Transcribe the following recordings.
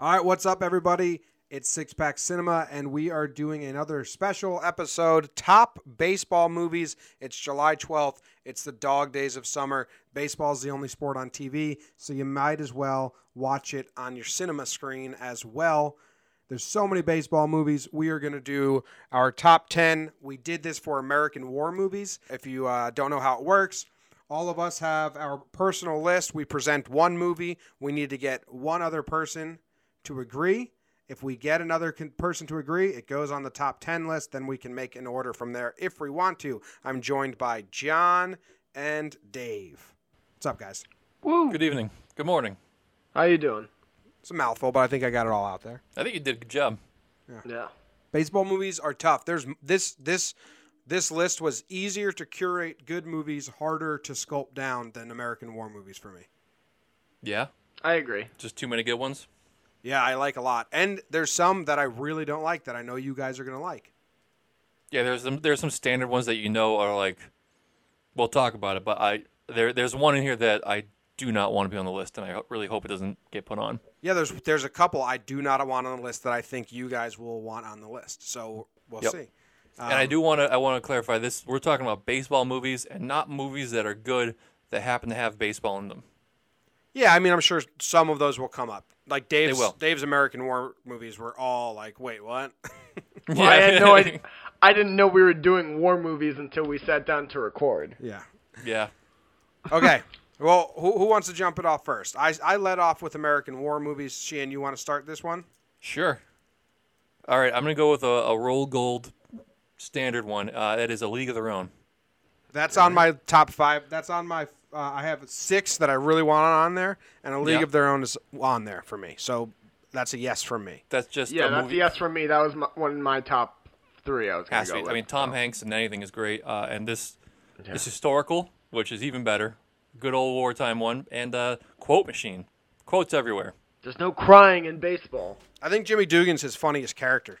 All right, what's up, everybody? It's Six Pack Cinema, and we are doing another special episode Top Baseball Movies. It's July 12th. It's the dog days of summer. Baseball is the only sport on TV, so you might as well watch it on your cinema screen as well. There's so many baseball movies. We are going to do our top 10. We did this for American war movies. If you uh, don't know how it works, all of us have our personal list. We present one movie. We need to get one other person to agree. If we get another con- person to agree, it goes on the top 10 list. Then we can make an order from there if we want to. I'm joined by John and Dave. What's up, guys? Woo! Good evening. Good morning. How you doing? It's a mouthful, but I think I got it all out there. I think you did a good job. Yeah. Baseball movies are tough. There's this this this list was easier to curate good movies, harder to sculpt down than American war movies for me. Yeah, I agree. just too many good ones. Yeah, I like a lot. And there's some that I really don't like that I know you guys are going to like. Yeah, there's some there's some standard ones that you know are like. We'll talk about it, but I there there's one in here that I do not want to be on the list, and I really hope it doesn't get put on. Yeah, there's there's a couple I do not want on the list that I think you guys will want on the list. So we'll Yep. see. and I um, do want to I want to clarify this: we're talking about baseball movies and not movies that are good that happen to have baseball in them. Yeah, I mean, I'm sure some of those will come up. Like Dave's will. Dave's American War movies were all like, wait, what? Well, I had no idea. I didn't know we were doing war movies until we sat down to record. yeah. yeah, Okay. well, who, who wants to jump it off first? I I led off with American War movies. Sheehan, you want to start this one? sure. All right, I'm gonna go with a, a roll gold standard one. Uh, that is a League of Their Own. That's on my top five. That's on my. Uh, I have six that I really want on there, and a League Yeah. of Their Own is on there for me. So that's a yes from me. That's just Yeah, a that's movie. a yes from me. That was my, one of my top three. I was gonna Has to go be. with. I mean, Tom Hanks and anything is great, uh, and this Yeah. is historical, which is even better. Good old wartime one, and uh, quote machine, quotes everywhere. There's no crying in baseball. I think Jimmy Dugan's his funniest character.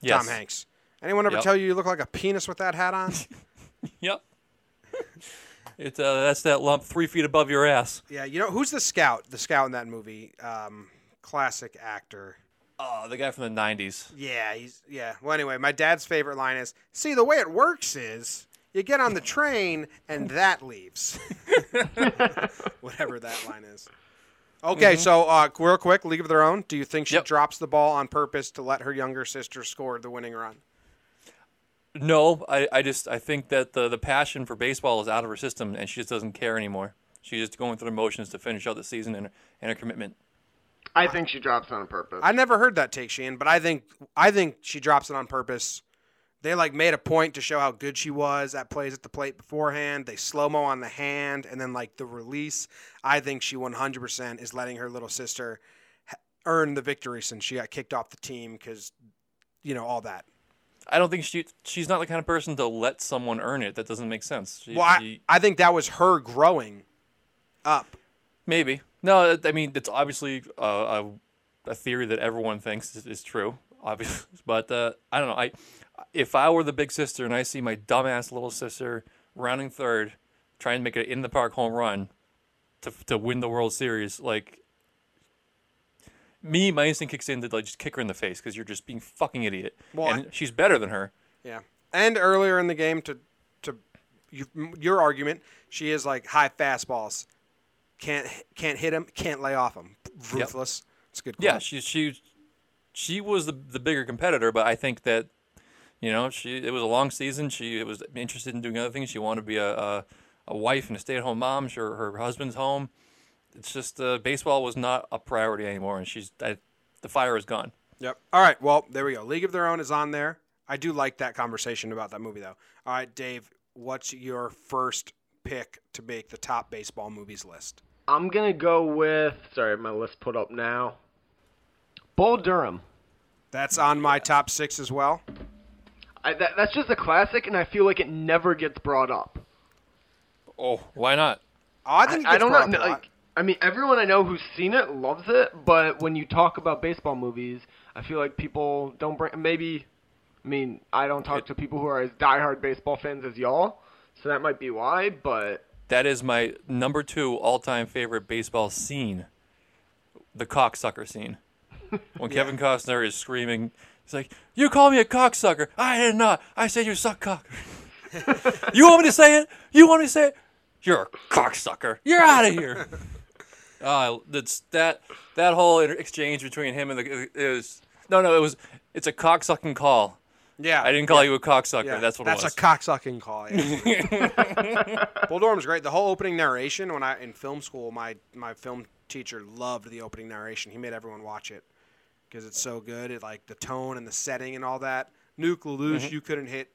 Yes. Tom Hanks. Anyone ever Yep. tell you you look like a penis with that hat on? Yep. It's uh, that's that lump three feet above your ass. yeah, you know who's the scout? The scout in that movie, um, classic actor. Oh, the guy from the '90s. Yeah, he's yeah. Well, anyway, my dad's favorite line is, "See, the way it works is you get on the train and that leaves." Whatever that line is. Okay, so uh, real quick, League of Their Own. Do you think she Yep. drops the ball on purpose to let her younger sister score the winning run? No, I, I just I think that the the passion for baseball is out of her system, and she just doesn't care anymore. She's just going through the motions to finish out the season and and her commitment. I think she drops on purpose. I never heard that take, Shane, but I think I think she drops it on purpose. They like made a point to show how good she was at plays at the plate beforehand. They slow mo on the hand, and then like the release. I think she 100% is letting her little sister earn the victory since she got kicked off the team because, you know, all that. I don't think she she's not the kind of person to let someone earn it. That doesn't make sense. She, Well, I, she- I think that was her growing up. Maybe. No, I mean it's obviously a, a, a theory that everyone thinks is, is true, obviously. But uh, I don't know. I if I were the big sister and I see my dumbass little sister rounding third, trying to make an in the park home run to to win the World Series, like me, my instinct kicks in to like just kick her in the face because you're just being fucking idiot. Well, and she's better than her. Yeah. And earlier in the game, to to you, your argument, she is like high fastballs. Can't can't hit him. Can't lay off him. Ruthless. It's a good. Question. Yeah, she she she was the the bigger competitor, but I think that you know she it was a long season. She was interested in doing other things. She wanted to be a a, a wife and a stay at home mom. Sure, her husband's home. It's just uh, baseball was not a priority anymore, and she's I, the fire is gone. Yep. All right. Well, there we go. League of Their Own is on there. I do like that conversation about that movie, though. All right, Dave. What's your first pick to make the top baseball movies list? I'm gonna go with. Sorry, my list put up now. Bull Durham. That's on my top six as well. I, that, that's just a classic, and I feel like it never gets brought up. Oh, why not? Oh, I think it I, I don't brought know. up a lot. Like, I mean, everyone I know who's seen it loves it, but when you talk about baseball movies, I feel like people don't bring. Maybe, I mean, I don't talk to people who are as diehard baseball fans as y'all, so that might be why. But That is my number two all time favorite baseball scene. The cocksucker scene. when Kevin Costner is screaming. He's like, "You call me a cocksucker? I did not. I said you suck cock." you want me to say it? You want me to say it? You're a cocksucker. You're out of here. Uh, that's that that whole exchange between him and the it was no no it was it's a cocksucking call. Yeah, I didn't call you a cocksucker. Yeah, That's what that's it was. a cocksucking call. Yeah. Bull Durham's great. The whole opening narration when I in film school, my my film teacher loved the opening narration. He made everyone watch it because it's so good. It like the tone and the setting and all that. Nuke LaLoosh, Mm-hmm. you couldn't hit,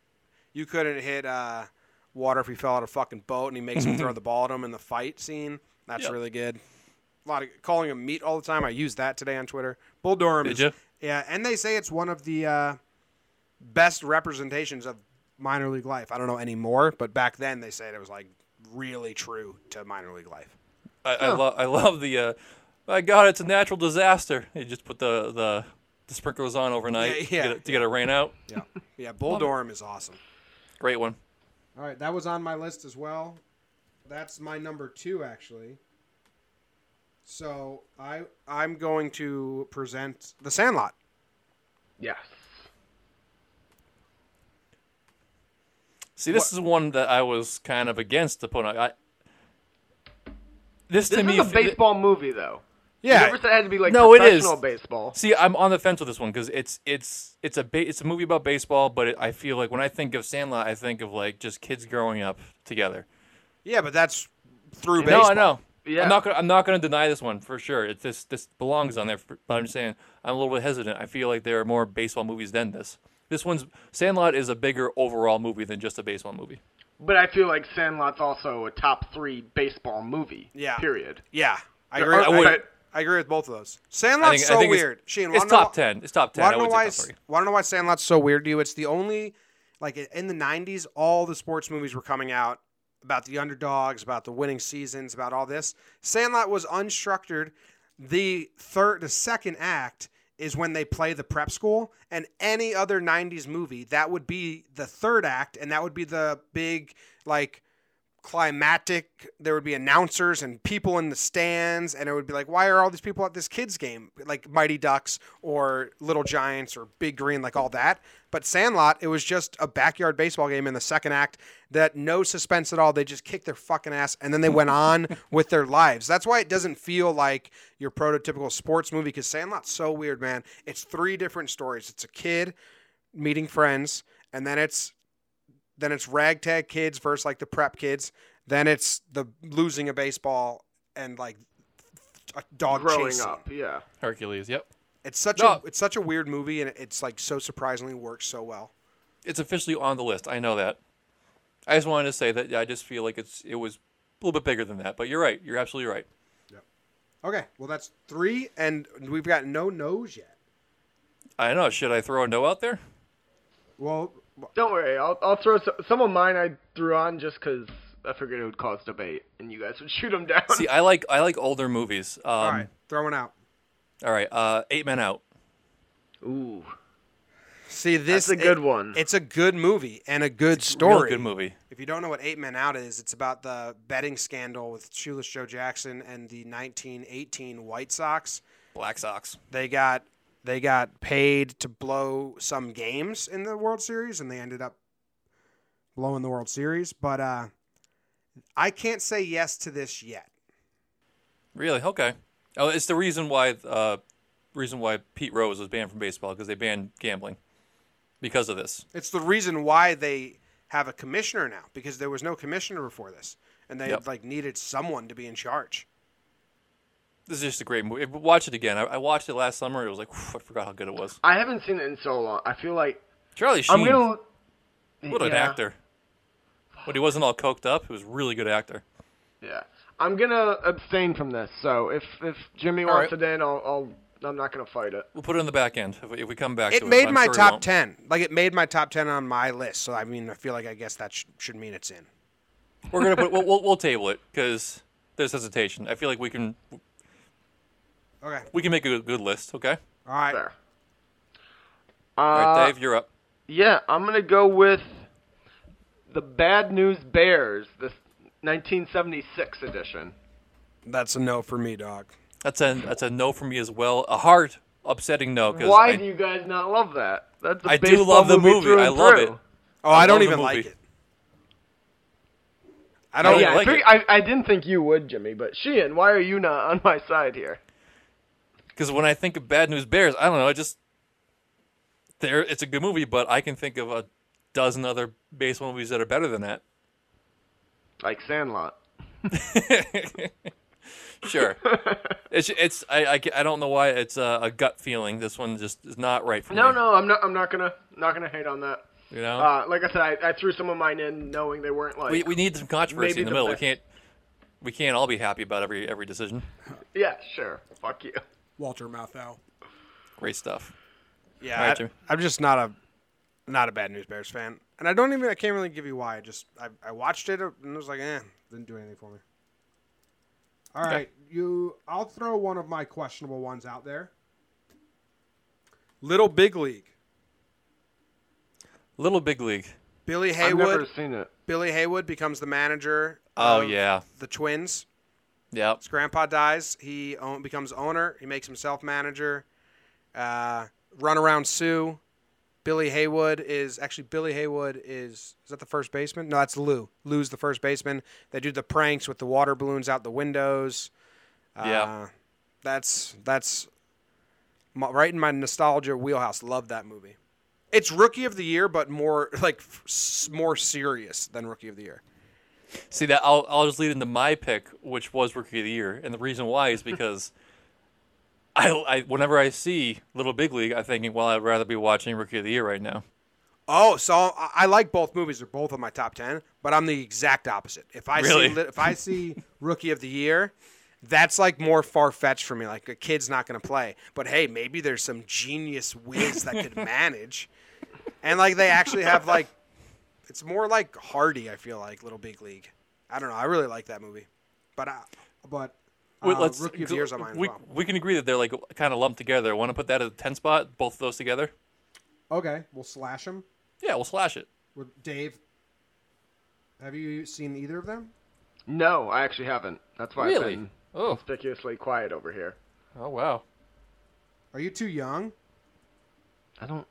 you couldn't hit uh, water if he fell out of a fucking boat, and he makes him throw the ball at him in the fight scene. That's Yep. really good. A lot of calling him meat all the time. I used that today on Twitter. Bull Durham Did is ya? yeah, and they say it's one of the uh, best representations of minor league life. I don't know anymore, but back then they said it was like really true to minor league life. I, I, lo- I love the. Uh, my God, it's a natural disaster. You just put the the, the sprinklers on overnight Yeah, yeah, to, get it, to get it rain out. Yeah, yeah. Bull Durham is awesome. Great one. All right, that was on my list as well. That's my number two, actually. So I I'm going to present The Sandlot. Yes. See, this is one that I was kind of against to put on. I, this, This to me, is a f- baseball movie, though. You Yeah, never said it had to be like No, it is. professional baseball. See, I'm on the fence with this one because it's it's it's a ba- it's a movie about baseball, but it, I feel like when I think of Sandlot, I think of like just kids growing up together. yeah, but that's through baseball. No. I know. Yeah. I'm not gonna I'm not gonna deny this one for sure. It this this belongs on there, for, but I'm just saying I'm a little bit hesitant. I feel like there are more baseball movies than this. This one's Sandlot is a bigger overall movie than just a baseball movie. But I feel like Sandlot's also a top three baseball movie. Yeah. Period. Yeah, I agree. are- I, would- I, I agree with both of those. Sandlot's think, so weird. It's, Sheen, it's wanna know top wh- ten. It's top ten. Wanna I know would why? say top three. Want to know why Sandlot's so weird to you? It's the only, like in the '90s, all the sports movies were coming out about the underdogs, about the winning seasons, about all this. Sandlot was unstructured. The third, the second act is when they play the prep school, and any other '90s movie that would be the third act, and that would be the big like climatic there would be announcers and people in the stands and it would be like why are all these people at this kids game? Like mighty ducks or little giants or big green like all that. But sandlot it was just a backyard baseball game in the second act that no suspense at all. They just kicked their fucking ass and then they went on with their lives. That's why it doesn't feel like your prototypical sports movie because sandlot's so weird man. It's three different stories. It's a kid meeting friends and then it's then it's ragtag kids versus like the prep kids. Then it's the losing a baseball and like a dog Growing chase. scene. up, yeah. Hercules. Yep. It's such No. a it's such a weird movie and it's like so surprisingly works so well. It's officially on the list. I know that. I just wanted to say that I just feel like it's it was a little bit bigger than that. But you're right. You're absolutely right. Yep. Okay, well that's three, and we've got no no's yet. I know. Should I throw a no out there? Well, Don't worry, I'll I'll throw some, some of mine. I threw on just because I figured it would cause debate, and you guys would shoot them down. See, I like I like older movies. Um, all right, throw one out. All right. Uh, Eight Men Out. Ooh, See, this That's a good it- one. It's a good movie and a good Real story. good movie. If you don't know what Eight Men Out is, it's about the betting scandal with Shoeless Joe Jackson and the 1918 White Sox. Black Sox. they got they got paid to blow some games in the World Series, and they ended up blowing the World Series. But uh, I can't say yes to this yet. Really? Okay. Oh, it's the reason why uh, reason why Pete Rose was banned from baseball because they banned gambling because of this. It's the reason why they have a commissioner now because there was no commissioner before this, and they Yep. like needed someone to be in charge. This is just a great movie. Watch it again. I, I watched it last summer. It was like whew, I forgot how good it was. I haven't seen it in so long. I feel like Charlie Sheen. I'm gonna. What an actor. But he wasn't all coked up. He was a really good actor. Yeah, I'm gonna abstain from this. So if if Jimmy All wants right. it in, I'll, I'll I'm not gonna fight it. We'll put it in the back end if we, if we come back It to it. made I'm my sure top ten. Like it made my top ten on my list. So I mean, I feel like I guess that sh- should mean it's in. We're gonna put we'll, we'll, we'll table it because there's hesitation. I feel like we can Okay. we can make a good, good list. Okay. All right. Fair. All Uh, right, Dave, you're up. Yeah, I'm gonna go with the Bad News Bears, the 1976 edition. That's a no for me, dog. That's a that's a no for me as well. A hard upsetting no. Cause Why I, do you guys not love that? That's a I do love the movie. movie. I and love through. it. Oh, I, I don't even like it. I I don't. yeah, like I, it. I, I didn't think you would, Jimmy. But Sheehan, why are you not on my side here? Because when I think of Bad News Bears, I don't know. I just there. It's a good movie, but I can think of a dozen other baseball movies that are better than that. Like Sandlot. Sure, it's it's I, I, I don't know why it's a, a gut feeling. This one just is not right for No, me. no, no, I'm not. I'm not gonna not gonna hate on that. You know, Uh, like I said, I, I threw some of mine in, knowing they weren't like. we we need some controversy in the the middle. We can't we can't all be happy about every every decision. yeah, sure. Fuck you. Walter Matthau. Great stuff. Yeah, All right, I, Jimmy. I'm just not a not a bad News Bears fan, and I don't even I can't really give you why. I just I, I watched it and it was like, eh, didn't do anything for me. All right, Okay. you. I'll throw one of my questionable ones out there. Little Big League. Little Big League. Billy I've Heywood. never seen it. Billy Heywood becomes the manager. Oh of yeah, the Twins. Yep. His grandpa dies. He own, becomes owner. He makes himself manager. Uh, run around Sue. Billy Heywood is actually Billy Heywood is is that the first baseman? No, that's Lou. Lou's the first baseman. They do the pranks with the water balloons out the windows. Uh, Yeah. that's that's my, right in my nostalgia wheelhouse. Love that movie. It's rookie of the year, but more like more serious than rookie of the year. See that I'll I'll just lead into my pick, which was Rookie of the Year, and the reason why is because I, I whenever I see Little Big League, I'm thinking, well, I'd rather be watching Rookie of the Year right now. Oh, so I- I like both movies. They're both on my top ten, but I'm the exact opposite. If I Really? see if I see Rookie of the Year, that's like more far fetched for me. Like a kid's not going to play, but hey, maybe there's some genius whiz that could manage, and like they actually have like, it's more like Hardy. I feel like Little Big League. I don't know. I really like that movie, but I, but Wait, uh, let's Rookie of the Year's on mine we, well. we can agree that they're like kind of lumped together. Want to put that at the ten spot? Both of those together? Okay, we'll slash them Yeah, we'll slash it. with Dave. Have you seen either of them? No, I actually haven't. That's why Really? I've been Oh, conspicuously quiet over here. oh wow. Are you too young? I don't.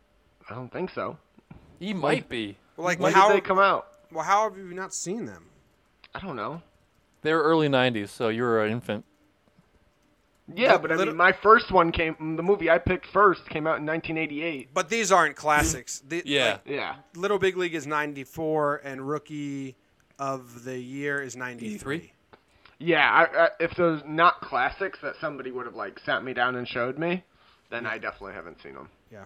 I don't think so. He might be. Well, like When how? did they come out? Well, how have you not seen them? I don't know. They were early '90s, so you were an infant. Yeah, Li- but I little- mean, my first one came. The movie I picked first came out in 1988. But these aren't classics. The, Yeah. like, Yeah. Little Big League is 94 and Rookie of the Year is 93. Yeah. I, I, if those not classics that somebody would have like sat me down and showed me, then I definitely haven't seen them. Yeah.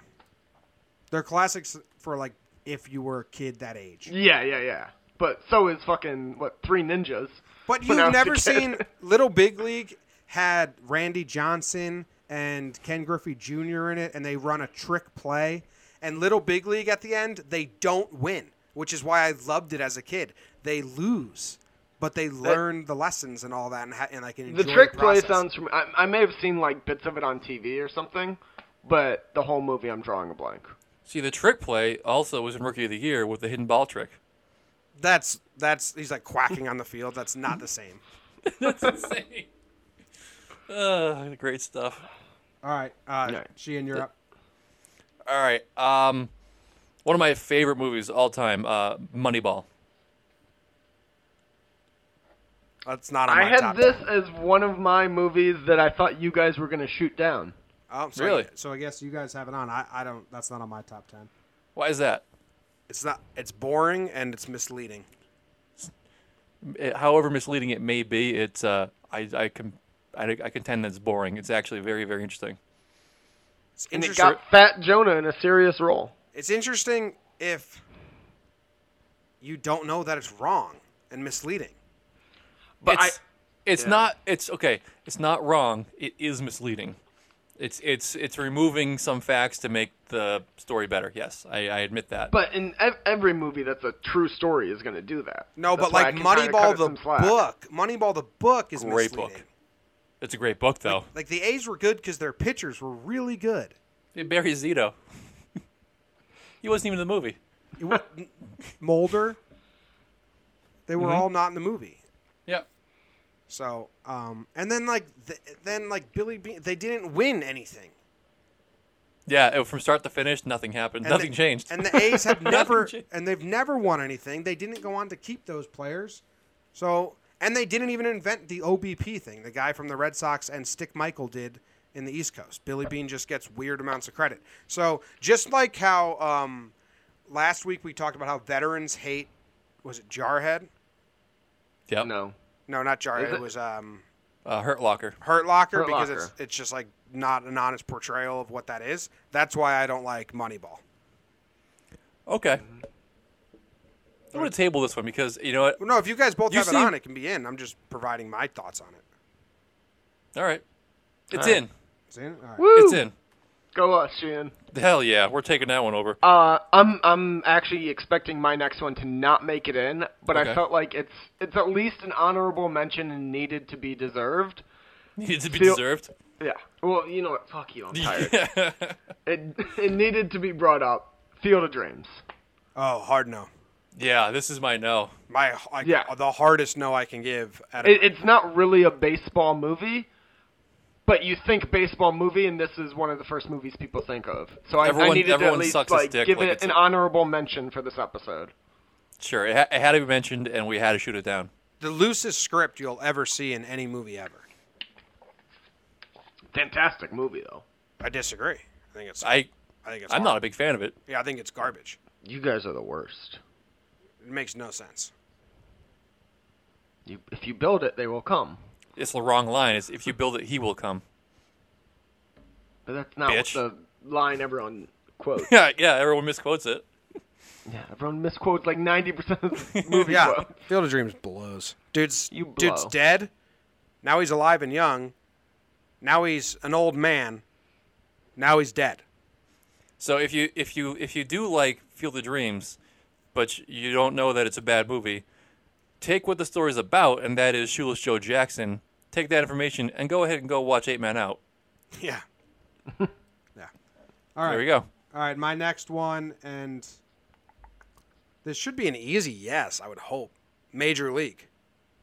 They're classics for like if you were a kid that age. Yeah, yeah, yeah. But so is fucking what Three Ninjas. But you've never seen Little Big League had Randy Johnson and Ken Griffey Jr. in it and they run a trick play and Little Big League at the end they don't win, which is why I loved it as a kid. They lose. But they learn the lessons and all that, and, ha- and like enjoy The trick play sounds. From, I, I may have seen like bits of it on TV or something, but the whole movie I'm drawing a blank. See, the trick play also was in Rookie of the Year with the hidden ball trick. That's that's he's like quacking on the field. That's not the same. That's insane. Uh, great stuff. All right, uh, Yeah. Sheehan you're up. All right. Um, one of my favorite movies of all time, uh, Moneyball. That's not on I my had top this 10. as one of my movies that I thought you guys were gonna shoot down. Oh, so Really? So I guess you guys have it on. I, I don't. That's not on my top ten. Why is that? It's not. It's boring and it's misleading. It- however misleading it may be, it's uh, I I can I, I contend that it's boring. It's actually very very interesting. It's And it interesting. got Fat Jonah in a serious role. It's interesting if you don't know that it's wrong and misleading. But it's I, it's yeah. not it's okay. It's not wrong. It is misleading. It's it's it's removing some facts to make the story better. Yes, I, I admit that. but in ev- every movie that's a true story is gonna do that. No, That's but like can kinda cut Moneyball the book. Moneyball the book is a Great misleading. book. it's a great book though. Like the A's were good because their pitchers were really good. Barry Zito. he wasn't even in the movie. It wa- Mulder. They were Mhm. all not in the movie. Yeah. So, um, and then like th- then like Billy Beane, they didn't win anything. Yeah, it- from start to finish, nothing happened. And nothing the- changed. And the A's have never and they've never won anything. They didn't go on to keep those players. So and they didn't even invent the OBP thing. The guy from the Red Sox and Stick Michael did in the East Coast. Billy Beane just gets weird amounts of credit. So just like how um, last week we talked about how veterans hate was it Jarhead? yep. No. No, not Jarhead. It? it? was um, Uh, Hurt Locker. Hurt Locker Hurt because Locker. it's it's just like not an honest portrayal of what that is. That's why I don't like Moneyball. Okay. I'm going to table this one because, you know what? Well, no, if you guys both You have it on, it can be in. I'm just providing my thoughts on it. All right. It's All right. in. Is it in? All right. Woo! It's in. Go us, Sheehan. Hell yeah. We're taking that one over. Uh, I'm I'm actually expecting my next one to not make it in, but Okay. I felt like it's it's at least an honorable mention and needed to be deserved. Needed to be Feel- deserved. Yeah. Well, you know what? Fuck you. I'm tired. Yeah. it it needed to be brought up. Field of Dreams. Oh, hard no. yeah, this is my no. My I, Yeah. the hardest no I can give. At a, It, it's not really a baseball movie, but you think baseball movie, and this is one of the first movies people think of. So I, I Everyone- needed to at least sucks like dick give like it an a- honorable mention for this episode. Sure. It, ha- it had to be mentioned, and we had to shoot it down. the loosest script you'll ever see in any movie ever. Fantastic movie though. I disagree. I think it's. I, I, think it's. I'm not a big fan of it. Yeah, I think it's garbage. You guys are the worst. It makes no sense. You, if you build it, they will come. It's the wrong line. It's if you build it, he will come. But that's not Bitch. what the line everyone quotes. Yeah, yeah. Everyone misquotes it. yeah, everyone misquotes like ninety percent of the movie Yeah, quotes. Field of Dreams blows. Dude's You blow. dude's dead. Now he's alive and young. Now he's an old man. Now he's dead. So if you if you if you do like Field of Dreams, but you don't know that it's a bad movie, take what the story's about, and that is Shoeless Joe Jackson. Take that information and go ahead and go watch Eight Man Out. Yeah. yeah. All right. There we go. All right, my next one, and this should be an easy yes, I would hope. Major League.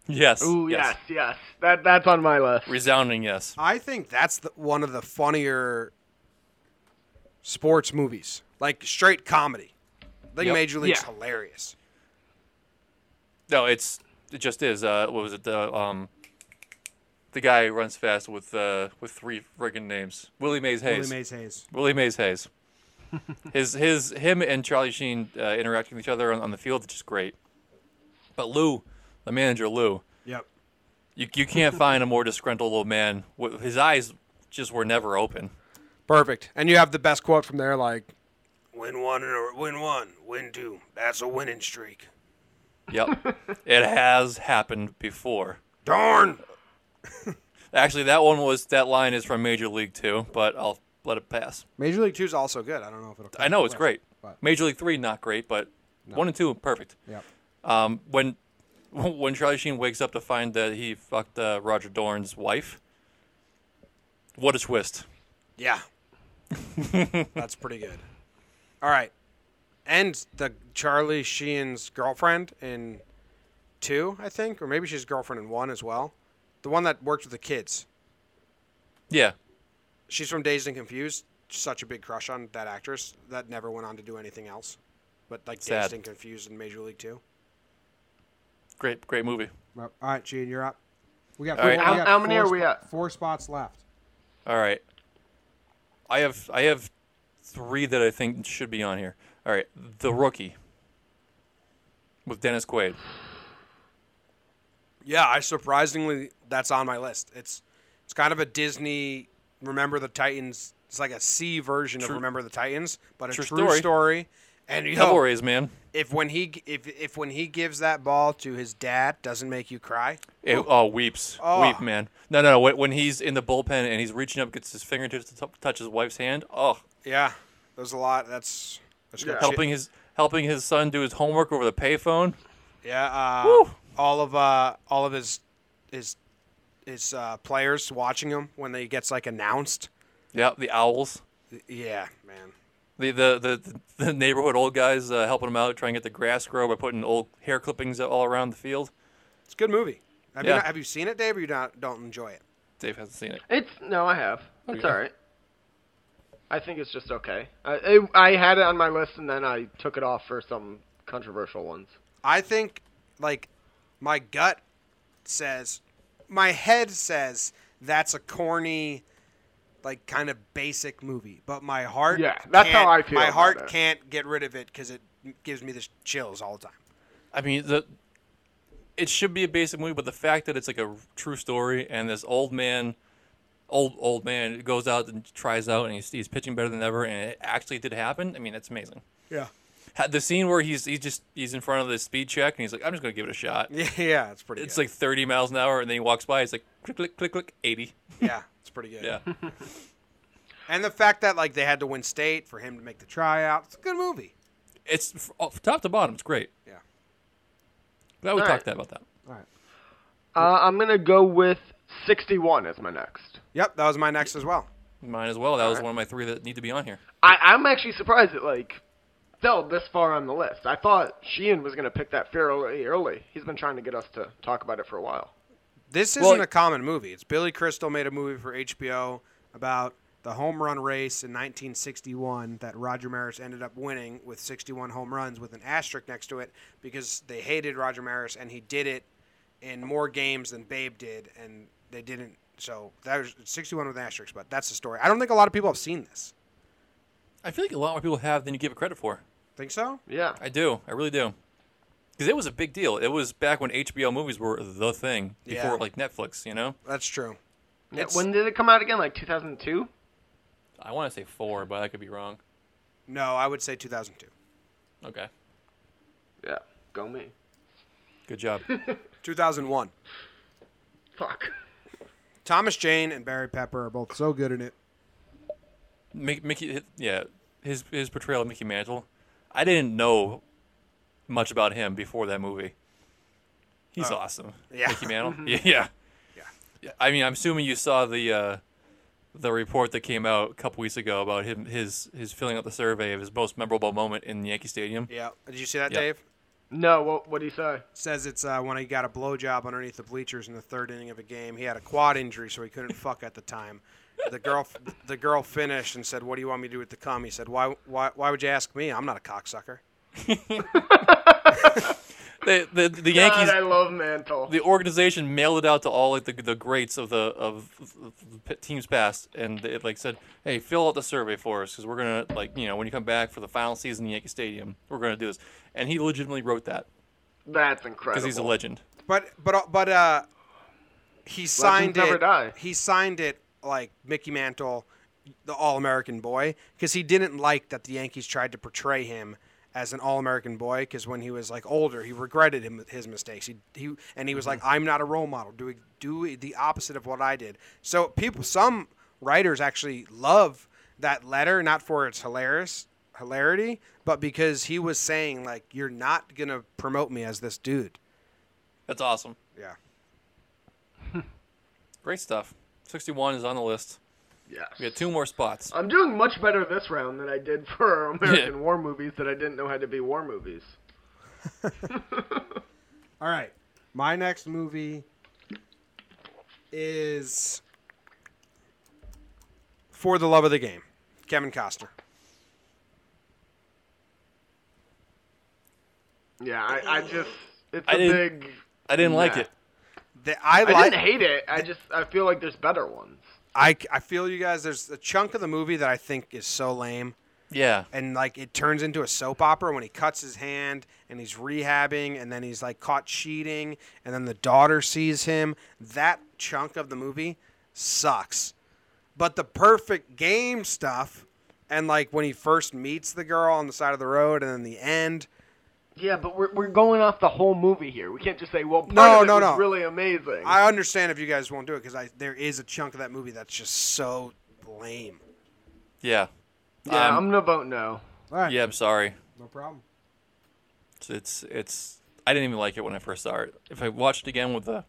Yes. Ooh, yes. yes, yes. That that's on my list. Resounding yes. I think that's the, one of the funnier sports movies, like straight comedy. I think Yep. Major League's Yeah. hilarious. No, it's it just is. Uh, what was it? The um, the guy who runs fast with uh with three friggin' names. Willie Mays Hayes. Willie Mays Hayes. Willie Mays Hayes. his his him and Charlie Sheen uh, interacting with each other on, on the field is just great. But Lou, the manager Lou, Yep. you you can't find a more disgruntled old man. Wh- His eyes just were never open. Perfect. And you have the best quote from there, like, "Win one or win one, win two. That's a winning streak." Yep, it has happened before. Darn. Actually, that one was that line is from Major League Two, but I'll let it pass. Major League Two is also good. I don't know if it'll. I know it's great. But- Major League Three not great, but one and two perfect. Yep. Um, when when Charlie Sheen wakes up to find that he fucked uh, Roger Dorn's wife, what a twist! Yeah. That's pretty good. All right. And the Charlie Sheen's girlfriend in two, I think, or maybe she's girlfriend in one as well. The one that worked with the kids. Yeah, She's from Dazed and Confused. Such a big crush on that actress that never went on to do anything else. But like Sad. Dazed and Confused in Major League Two. great, great movie. All right, Gene, you're up. We got, All right. we How- got how many four are we spo- at? Four spots left. All right, I have I have three that I think should be on here. All right, The Rookie with Dennis Quaid. Yeah, I surprisingly that's on my list. It's it's kind of a Disney Remember the Titans. It's like a C version True- of Remember the Titans, but a True true, story. story. And yo, Devil Rays, man. if when he if if when he gives that ball to his dad, doesn't make you cry. It, oh, weeps, Oh. weep, man. No, no, no. When, he's in the bullpen and he's reaching up, gets his fingertips to t- touch his wife's hand. Oh, Yeah, there's a lot. That's. Yeah. helping his helping his son do his homework over the payphone. Yeah, uh, all of uh, all of his his his uh, players watching him when he gets like announced. Yeah, the owls. Yeah, man. The the the, the neighborhood old guys uh, helping him out, trying to get the grass grow by putting old hair clippings all around the field. It's a good movie. Have, you, not, have you seen it, Dave, or you not, don't enjoy it? Dave hasn't seen it. It's no, I have. It's Okay. all right. I think it's just okay. I, it, I had it on my list and then I took it off for some controversial ones. I think like my gut says, my head says that's a corny, like kind of basic movie, but my heart Yeah, that's how can't- I feel My about heart it. can't get rid of it because it gives me the chills all the time. I mean, the it should be a basic movie, but the fact that it's like a true story and this old man, old old man, goes out and tries out and he's, he's pitching better than ever, and it actually did happen. I mean, that's amazing. Yeah. Ha- The scene where he's he's just he's in front of the speed check and he's like, I'm just gonna give it a shot. Yeah, yeah, it's pretty. It's good. like 30 miles an hour, and then he walks by. He's like, click, click, click, click, 80. yeah, it's pretty good. Yeah, and the fact that like they had to win state for him to make the tryout, it's a good movie. it's f- top to bottom. It's great. Yeah. Glad we All talked right. about that. All right. Uh, I'm gonna go with 61 as my next. Yep, that was my next as well. Mine as well. That was Alright. one of my three that need to be on here. I, I'm actually surprised it like fell this far on the list. I thought Sheehan was gonna pick that fairly early. He's been trying to get us to talk about it for a while. This isn't a common movie. It's Billy Crystal made a movie for HBO about the home run race in 1961 that Roger Maris ended up winning with 61 home runs with an asterisk next to it because they hated Roger Maris and he did it in more games than Babe did and they didn't. So that was 61 with an asterisk, but that's the story. I don't think a lot of people have seen this. I feel like a lot more people have than you give it credit for. Think so? Yeah. I do. I really do. Because it was a big deal. It was back when HBO movies were the thing before Yeah. like Netflix. You know, That's true. yeah. It's- When did it come out again? Like 2002? I want to say four, but I could be wrong. No, I would say 2002. Okay, Yeah. Go me. good job. 2001. Fuck. Thomas Jane and Barry Pepper are both so good in it. Mickey, yeah, his his portrayal of Mickey Mantle. I didn't know much about him before that movie. He's Oh. awesome. Yeah. Mickey Mantle. yeah, yeah. Yeah. I mean, I'm assuming you saw the uh, the report that came out a couple weeks ago about him his his filling out the survey of his most memorable moment in Yankee Stadium. Yeah. Did you see that, Yep. Dave? No. What What do you say? says it's uh, when he got a blowjob underneath the bleachers in the third inning of a game. He had a quad injury, so he couldn't fuck at the time. The girl, the girl finished and said, "What do you want me to do with the cum?" He said, "Why, why, why would you ask me? I'm not a cocksucker." The the, the God, Yankees. I love Mantle. the organization mailed it out to all like the, the greats of the of the teams past, and it like said, "Hey, fill out the survey for us because we're gonna like you know when you come back for the final season in Yankee Stadium, we're gonna do this." And he legitimately wrote that That's incredible. because he's a legend. But, but, but, uh, he signed never it. die. He signed it like Mickey Mantle, the All-American boy, because he didn't like that the Yankees tried to portray him as an All-American boy. Because when he was like older, he regretted him, his mistakes. He, he and he was like, mm-hmm. "I'm not a role model. Do do the opposite of what I did." So people, some writers actually love that letter, not for its hilarious hilarity, but because he was saying like, "You're not gonna promote me as this dude." That's awesome. Yeah. Great stuff. Sixty-one is on the list. Yes. We got two more spots. I'm doing much better this round than I did for American war movies that I didn't know had to be war movies. All right. My next movie is For the Love of the Game. Kevin Costner. Yeah, I, I just it's I a big. I didn't like it. The, I I like. didn't hate it. I just I feel like there's better ones. I, I feel you guys. There's a chunk of the movie that I think is so lame, Yeah, and like it turns into a soap opera when he cuts his hand and he's rehabbing, and then he's like caught cheating, and then the daughter sees him. That chunk of the movie sucks. But the perfect game stuff, and like when he first meets the girl on the side of the road, and then the end. Yeah, but we're we're going off the whole movie here. We can't just say, well, part No, of it no, was no. really amazing. I understand if you guys won't do it because there is a chunk of that movie that's just so lame. yeah, yeah, Um, I'm gonna vote no. All right. yeah. I'm sorry. No problem. It's, it's it's. I didn't even like it when I first saw it. If I watched it again with a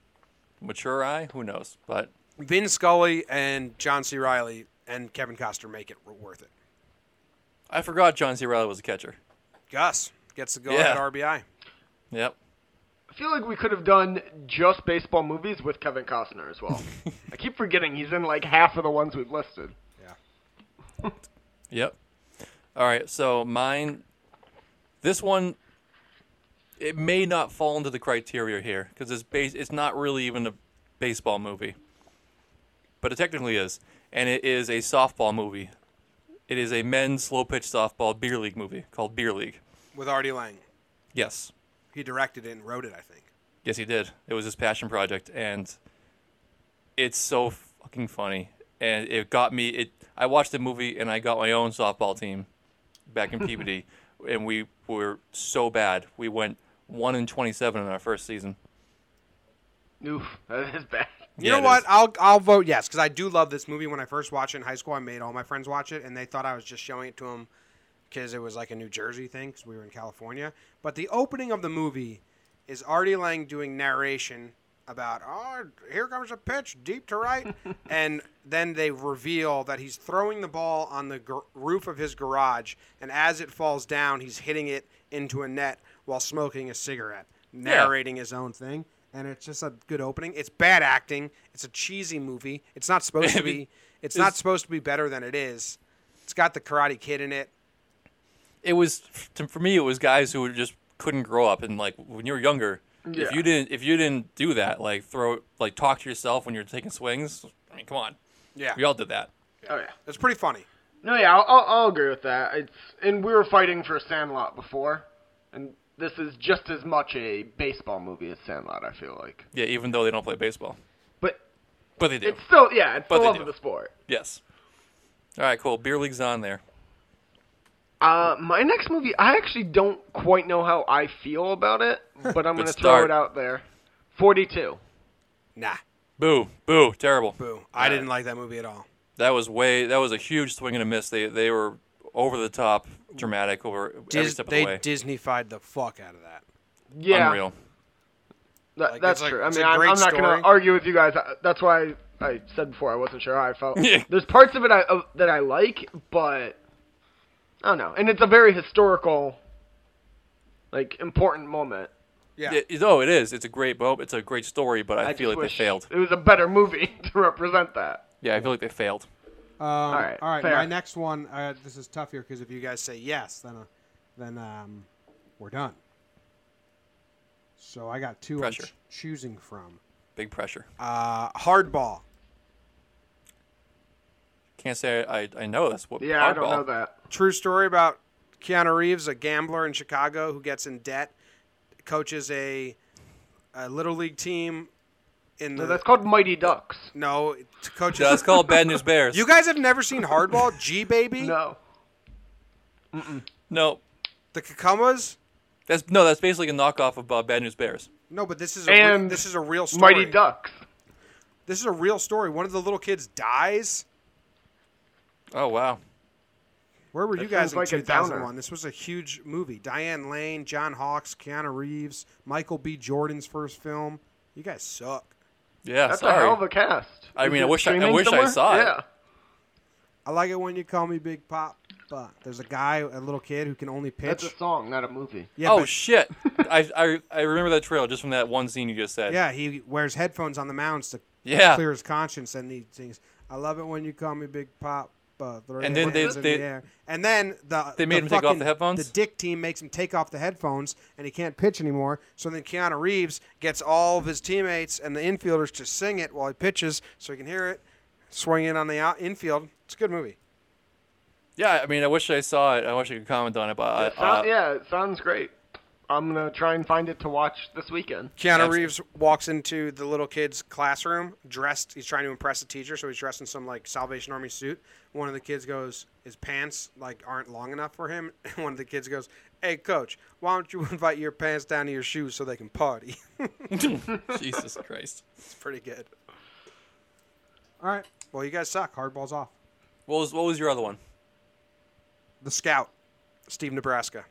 mature eye, who knows? But Vin Scully and John C. Reilly and Kevin Costner make it worth it. I forgot John C. Reilly was a catcher. Gus gets the go Yeah. at RBI. Yep. I feel like we could have done just baseball movies with Kevin Costner as well. I keep forgetting he's in like half of the ones we've listed. Yeah. yep. All right. So mine, this one, it may not fall into the criteria here because it's base. It's not really even a baseball movie, but it technically is, and it is a softball movie. It is a men's slow pitch softball beer league movie called Beer League. With Artie Lange. Yes. He directed it and wrote it, I think. Yes, he did. It was his passion project, and it's so fucking funny. And it got me. It. I watched the movie, and I got my own softball team back in Peabody, and we were so bad. We went one in twenty-seven in our first season. Oof, that is bad. You Yeah, know it what? is. I'll I'll vote yes because I do love this movie. When I first watched it in high school, I made all my friends watch it, and they thought I was just showing it to them because it was like a New Jersey thing because we were in California. But the opening of the movie is Artie Lange doing narration about oh here comes a pitch deep to right, and then they reveal that he's throwing the ball on the gar- roof of his garage, and as it falls down, he's hitting it into a net while smoking a cigarette, narrating his own thing. And it's just a good opening. It's bad acting. It's a cheesy movie. It's not supposed to be. It's not supposed to be better than it is. It's got the Karate Kid in it. It was to- for me. It was guys who just couldn't grow up, and like when you were younger, Yeah. if you didn't, if you didn't do that, like throw, like talk to yourself when you're taking swings. I mean, come on, Yeah, we all did that. Oh yeah. it's pretty funny. No, yeah, I'll, I'll, I'll agree with that. It's and we were fighting for Sandlot before, and this is just as much a baseball movie as Sandlot. I feel like, Yeah, even though they don't play baseball, but but they do. it's still yeah, it's But the love do. of the sport. Yes. All right, cool. Beer league's on there. Uh, my next movie, I actually don't quite know how I feel about it, but I'm gonna start. throw it out there. Forty-two. Nah, Boo, boo, terrible. boo. I didn't like that movie at all. That was way. That was a huge swing and a miss. They they were over the top, dramatic over every Dis- step of they the way. Disneyfied the fuck out of that. Yeah, Unreal. that- Like, that's it's like- true. I it's a mean, I'm, great I'm not story. gonna argue with you guys. I- That's why I said before I wasn't sure how I felt. Yeah. There's parts of it I, uh, that I like, but I don't know. And it's a very historical, like important moment. Yeah, It, it- oh, it is. It's a great boat. It's a great story, but I, I feel like they failed. It was a better movie to represent that. Yeah, I feel like they failed. Um, all right, all right. fair. My next one. Uh, this is tough here because if you guys say yes, then uh, then um, we're done. So I got two Pressure. choosing from. Big pressure. Uh, hardball. Can't say I, I know this. What Yeah, I don't hardball. know that. True story about Keanu Reeves, a gambler in Chicago who gets in debt, coaches a, a little league team. In the No, that's called Mighty Ducks. no, coaches. Yeah, it's called Bad News Bears. you guys have never seen Hardball, G baby, No. no, the Kekambas. that's no, that's basically a knockoff of uh, Bad News Bears. No, but this is a re- And this is a real story. Mighty Ducks. This is a real story. One of the little kids dies. Oh wow. Where were That you guys in like 2001? This was a huge movie. Diane Lane, John Hawkes, Keanu Reeves, Michael B. Jordan's first film. You guys suck. Yeah, That's sorry. a hell of a cast. I Is mean, I wish I- I streaming wish I somewhere? saw it. Yeah. I like it when you call me Big Pop. But there's a guy, a little kid who can only pitch. That's a song, not a movie. yeah, oh but- shit! I, I I remember that trail just from that one scene you just said. yeah, he wears headphones on the mounds to Yeah. clear his conscience, and he sings, "I love it when you call me Big Pop." Uh, throw And then they- hands in they- the air. and then the They made the him take off the headphones? The dick team makes him take off the headphones, and he can't pitch anymore. So then Keanu Reeves gets all of his teammates and the infielders to sing it while he pitches, so he can hear it, swing in on the out infield. It's a good movie. Yeah, I mean, I wish I saw it. I wish I could comment on it, but I, sound- uh, yeah, it sounds great. I'm gonna try and find it to watch this weekend. Keanu Excellent. Reeves walks into the little kid's classroom dressed. He's trying to impress the teacher, so he's dressed in some like Salvation Army suit. One of the kids goes, "His pants like aren't long enough for him." And one of the kids goes, "Hey, coach, why don't you invite your pants down to your shoes so they can party?" Jesus Christ. it's pretty good. All right. Well, you guys suck. Hardball's off. What was what was your other one? The Scout, Steve Nebraska,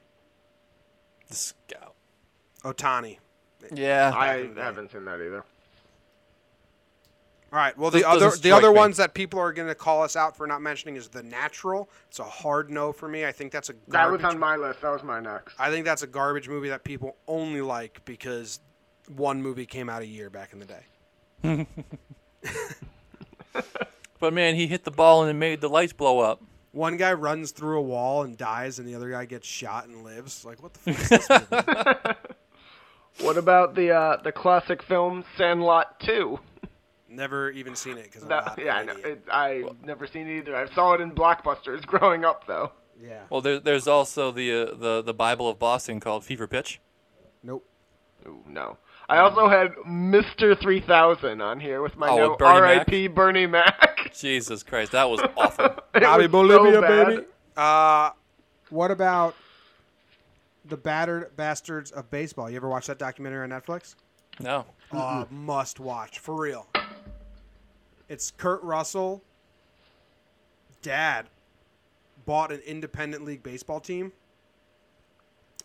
The Scout. Otani. Yeah. I haven't seen that either. All right. Well, the This other the other me. ones that people are going to call us out for not mentioning is The Natural. It's a hard no for me. I think that's a That was on my list. That was my next. I think that's a garbage movie that people only like because one movie came out a year back in the day. But man, he hit the ball and it made the lights blow up. One guy runs through a wall and dies, and the other guy gets shot and lives. Like, what the fuck is this movie? What about the uh, the classic film Sandlot 2? Never even seen it because I'm not yeah, I know. It, I've never seen it either. I saw it in blockbusters growing up, though. Yeah. Well, there, there's also the uh, the the Bible of Boston called Fever Pitch. Nope. Ooh, no. I also had Mr. 3000 on here with my Oh, note with Bernie Mac? R.I.P. Bernie Mac. Jesus Christ, that was awful. It Bobby was Bolivia, so baby. Uh, what about the battered bastards of baseball? You ever watch that documentary on Netflix? No. Uh, must watch for real. It's Kurt Russell. Dad bought an independent league baseball team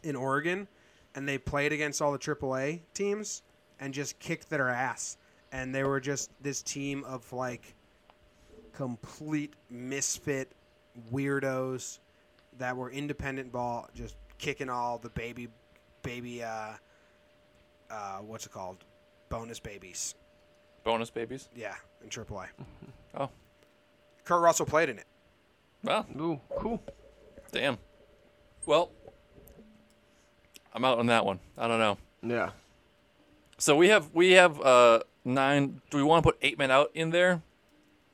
in Oregon, and they played against all the AAA teams and just kicked their ass. And they were just this team of like complete misfit weirdos that were independent ball, just kicking all the baby, baby, uh, uh, what's it called? Bonus babies. Bonus babies. Yeah, in AAA. Oh, Kurt Russell played in it. well, Ooh, cool. damn. Well, I'm out on that one. I don't know. Yeah. So we have we have uh nine. Do we want to put eight men out in there?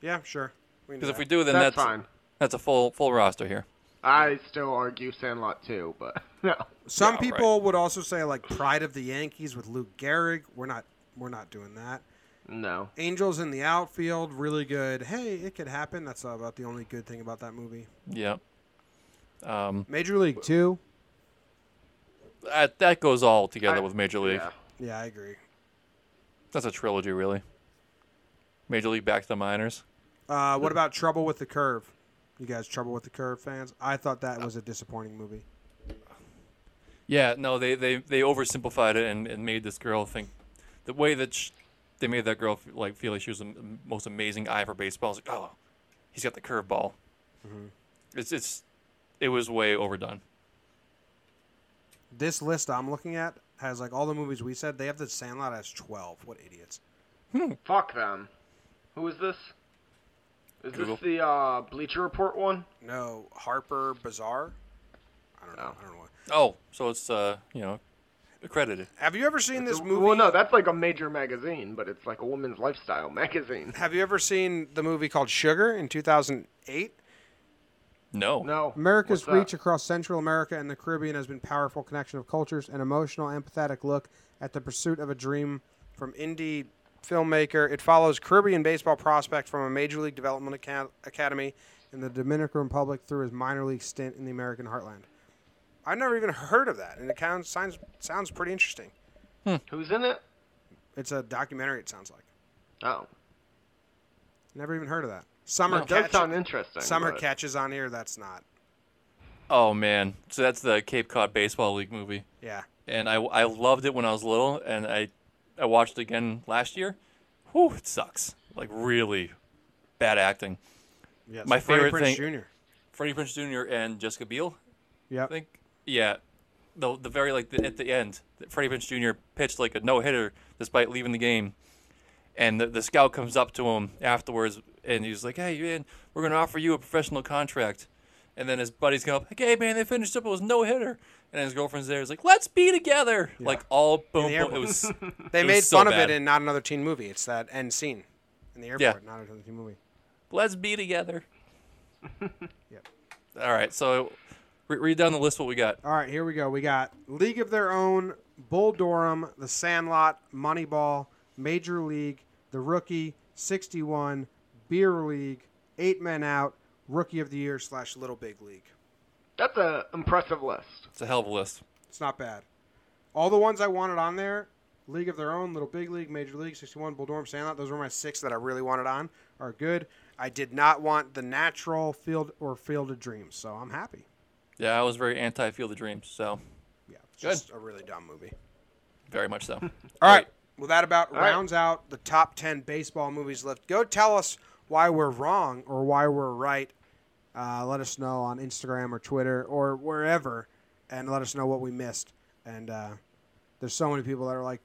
Yeah, sure. Because if we do, then That's, that's fine. that's a full full roster here. I still argue Sandlot too, but no. Some Yeah, people would also say like Pride of the Yankees with Lou Gehrig. We're not we're not doing that. No. Angels in the outfield, really good. Hey, it could happen. That's about the only good thing about that movie. Yeah. Um, Major League Two. That that goes all together I- with Major League. Yeah. Yeah, I agree. That's a trilogy, really. Major League back to the minors. Uh, what about Trouble with the Curve? You guys, Trouble with the Curve fans? I thought that was a disappointing movie. Yeah, no, they they, they oversimplified it and, and made this girl think the way that sh- they made that girl f- like feel like she was the most amazing eye for baseball. It's like, oh, he's got the curveball. It's it's it was way overdone. This list I'm looking at has like all the movies we said. They have the Sandlot as 12. What idiots. Fuck them. Who is this? Is Google. this the uh, Bleacher Report one? No, Harper Bazaar. I don't know. No. I don't know. What. Oh, so it's uh you know accredited. Have you ever seen this movie? Well, no, that's like a major magazine, but it's like a woman's lifestyle magazine. Have you ever seen the movie called Sugar in 2008? No. No. America's What's that? reach across Central America and the Caribbean has been powerful connection of cultures, an emotional, empathetic look at the pursuit of a dream from indie filmmaker. It follows Caribbean baseball prospect from a major league development aca- academy in the Dominican Republic through his minor league stint in the American heartland. I've never even heard of that, and it kind of sounds sounds pretty interesting. Hmm. Who's in it? It's a documentary. It sounds like. Oh. Never even heard of that. Summer It does sound interesting. Summer but- catches on here. That's not. Oh man, so that's the Cape Cod Baseball League movie, Yeah. and I I loved it when I was little, and I I watched it again last year. Whew, it sucks. Like really bad acting. Yeah. My Freddie favorite Prinze thing- Jr. Freddie Prinze Jr. and Jessica Biel. Yeah. I think. Yeah. The the very like the, at the end, Freddie Prinze Jr. pitched like a no hitter despite leaving the game, and the, the scout comes up to him afterwards and he's like, "Hey man, we're gonna offer you a professional contract." And then his buddies come up, like, "Hey man, they finished up. It was no hitter." And his girlfriend's there. He's like, "Let's be together." Like all boom, the boom. It was They It was made so fun of it in Not Another Teen Movie. It's that end scene in the Yeah. airport. Not Another Teen Movie. let's be together. Yep. All right, so re- read down the list. What we got? All right, here we go. We got League of Their Own, Bull Durham, The Sandlot, Moneyball, Major League, The Rookie, 61, Beer League, Eight Men Out, Rookie of the Year slash Little Big League. That's a impressive list. It's a hell of a list. It's not bad. All the ones I wanted on there, League of Their Own, Little Big League, Major League, 61, Bull Durham, Sandlot, those were my six that I really wanted on, are good. I did not want The Natural, Field, or Field of Dreams, so I'm happy. Yeah, I was very anti Field of Dreams, so Yeah, it's Good. just a really dumb movie. very much so. All right. Well, that about All right. rounds out the top 10 baseball movies list. Go tell us why we're wrong or why we're right. Uh, let us know on Instagram or Twitter or wherever and let us know what we missed. And uh, there's so many people that are like,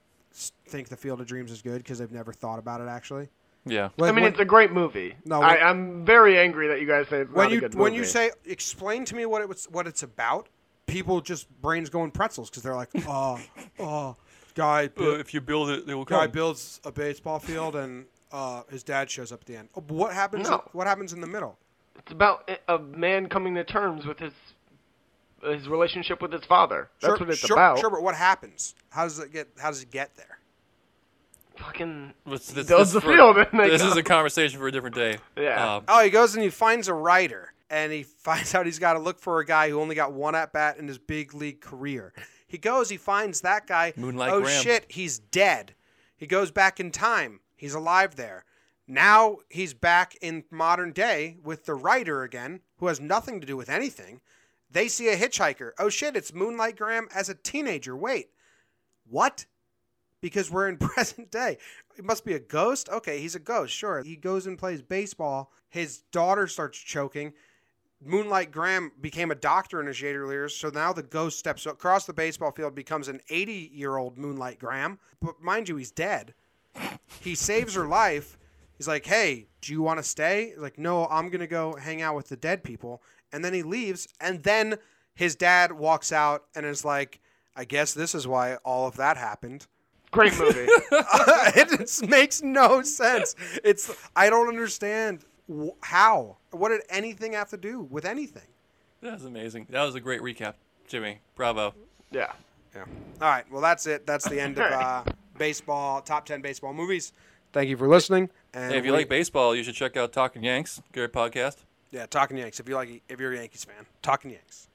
think The Field of Dreams is good because they've never thought about it actually. Yeah. Like, I mean, when, it's a great movie. No, I, when- I'm very angry that you guys say it's when not you a good when you say explain to me what it was what it's about, people just brains going pretzels because they're like, oh, oh, guy, Uh, if you build it, they will guy come. builds a baseball field and uh, his dad shows up at the end. Oh, but what happens? No. what happens in the middle? it's about a- a man coming to terms with his his relationship with his father. That's sure, what it's sure, about. Sure, but what happens? How does it get? How does it get there? Fucking This, this, Builds this the for- field this go. is a conversation for a different day. Yeah. Um, Oh, he goes and he finds a writer, and he finds out he's got to look for a guy who only got one at bat in his big league career. He goes, he finds that guy. Moonlight oh Graham. shit, he's dead. He goes back in time. He's alive there. Now he's back in modern day with the writer again, who has nothing to do with anything. They see a hitchhiker. Oh shit, it's Moonlight Graham as a teenager. Wait, what? Because we're in present day. It must be a ghost? Okay, he's a ghost, sure. He goes and plays baseball. His daughter starts choking. Moonlight Graham became a doctor in his later years, so now the ghost steps across the baseball field, becomes an 80 year old Moonlight Graham. But mind you, he's dead. He saves her life. He's like, hey, do you want to stay? Like, no, I'm going to go hang out with the dead people. And then he leaves. And then his dad walks out and is like, I guess this is why all of that happened. great movie. it just makes no sense. It's I don't understand wh- how. What did anything have to do with anything? that was amazing. That was a great recap, Jimmy. Bravo. yeah. Yeah. All right. Well, that's it. That's the end of uh, baseball top ten baseball movies. Thank you for listening. And Hey, if you we- like baseball, you should check out Talking Yanks. Great podcast. yeah, talking Yanks. If you like, if you're a Yankees fan, talking Yanks.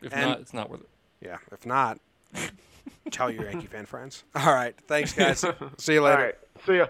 If And- not, it's not worth it. Yeah. If not, tell your Yankee fan friends. All right. Thanks, guys. See you later. right. See ya.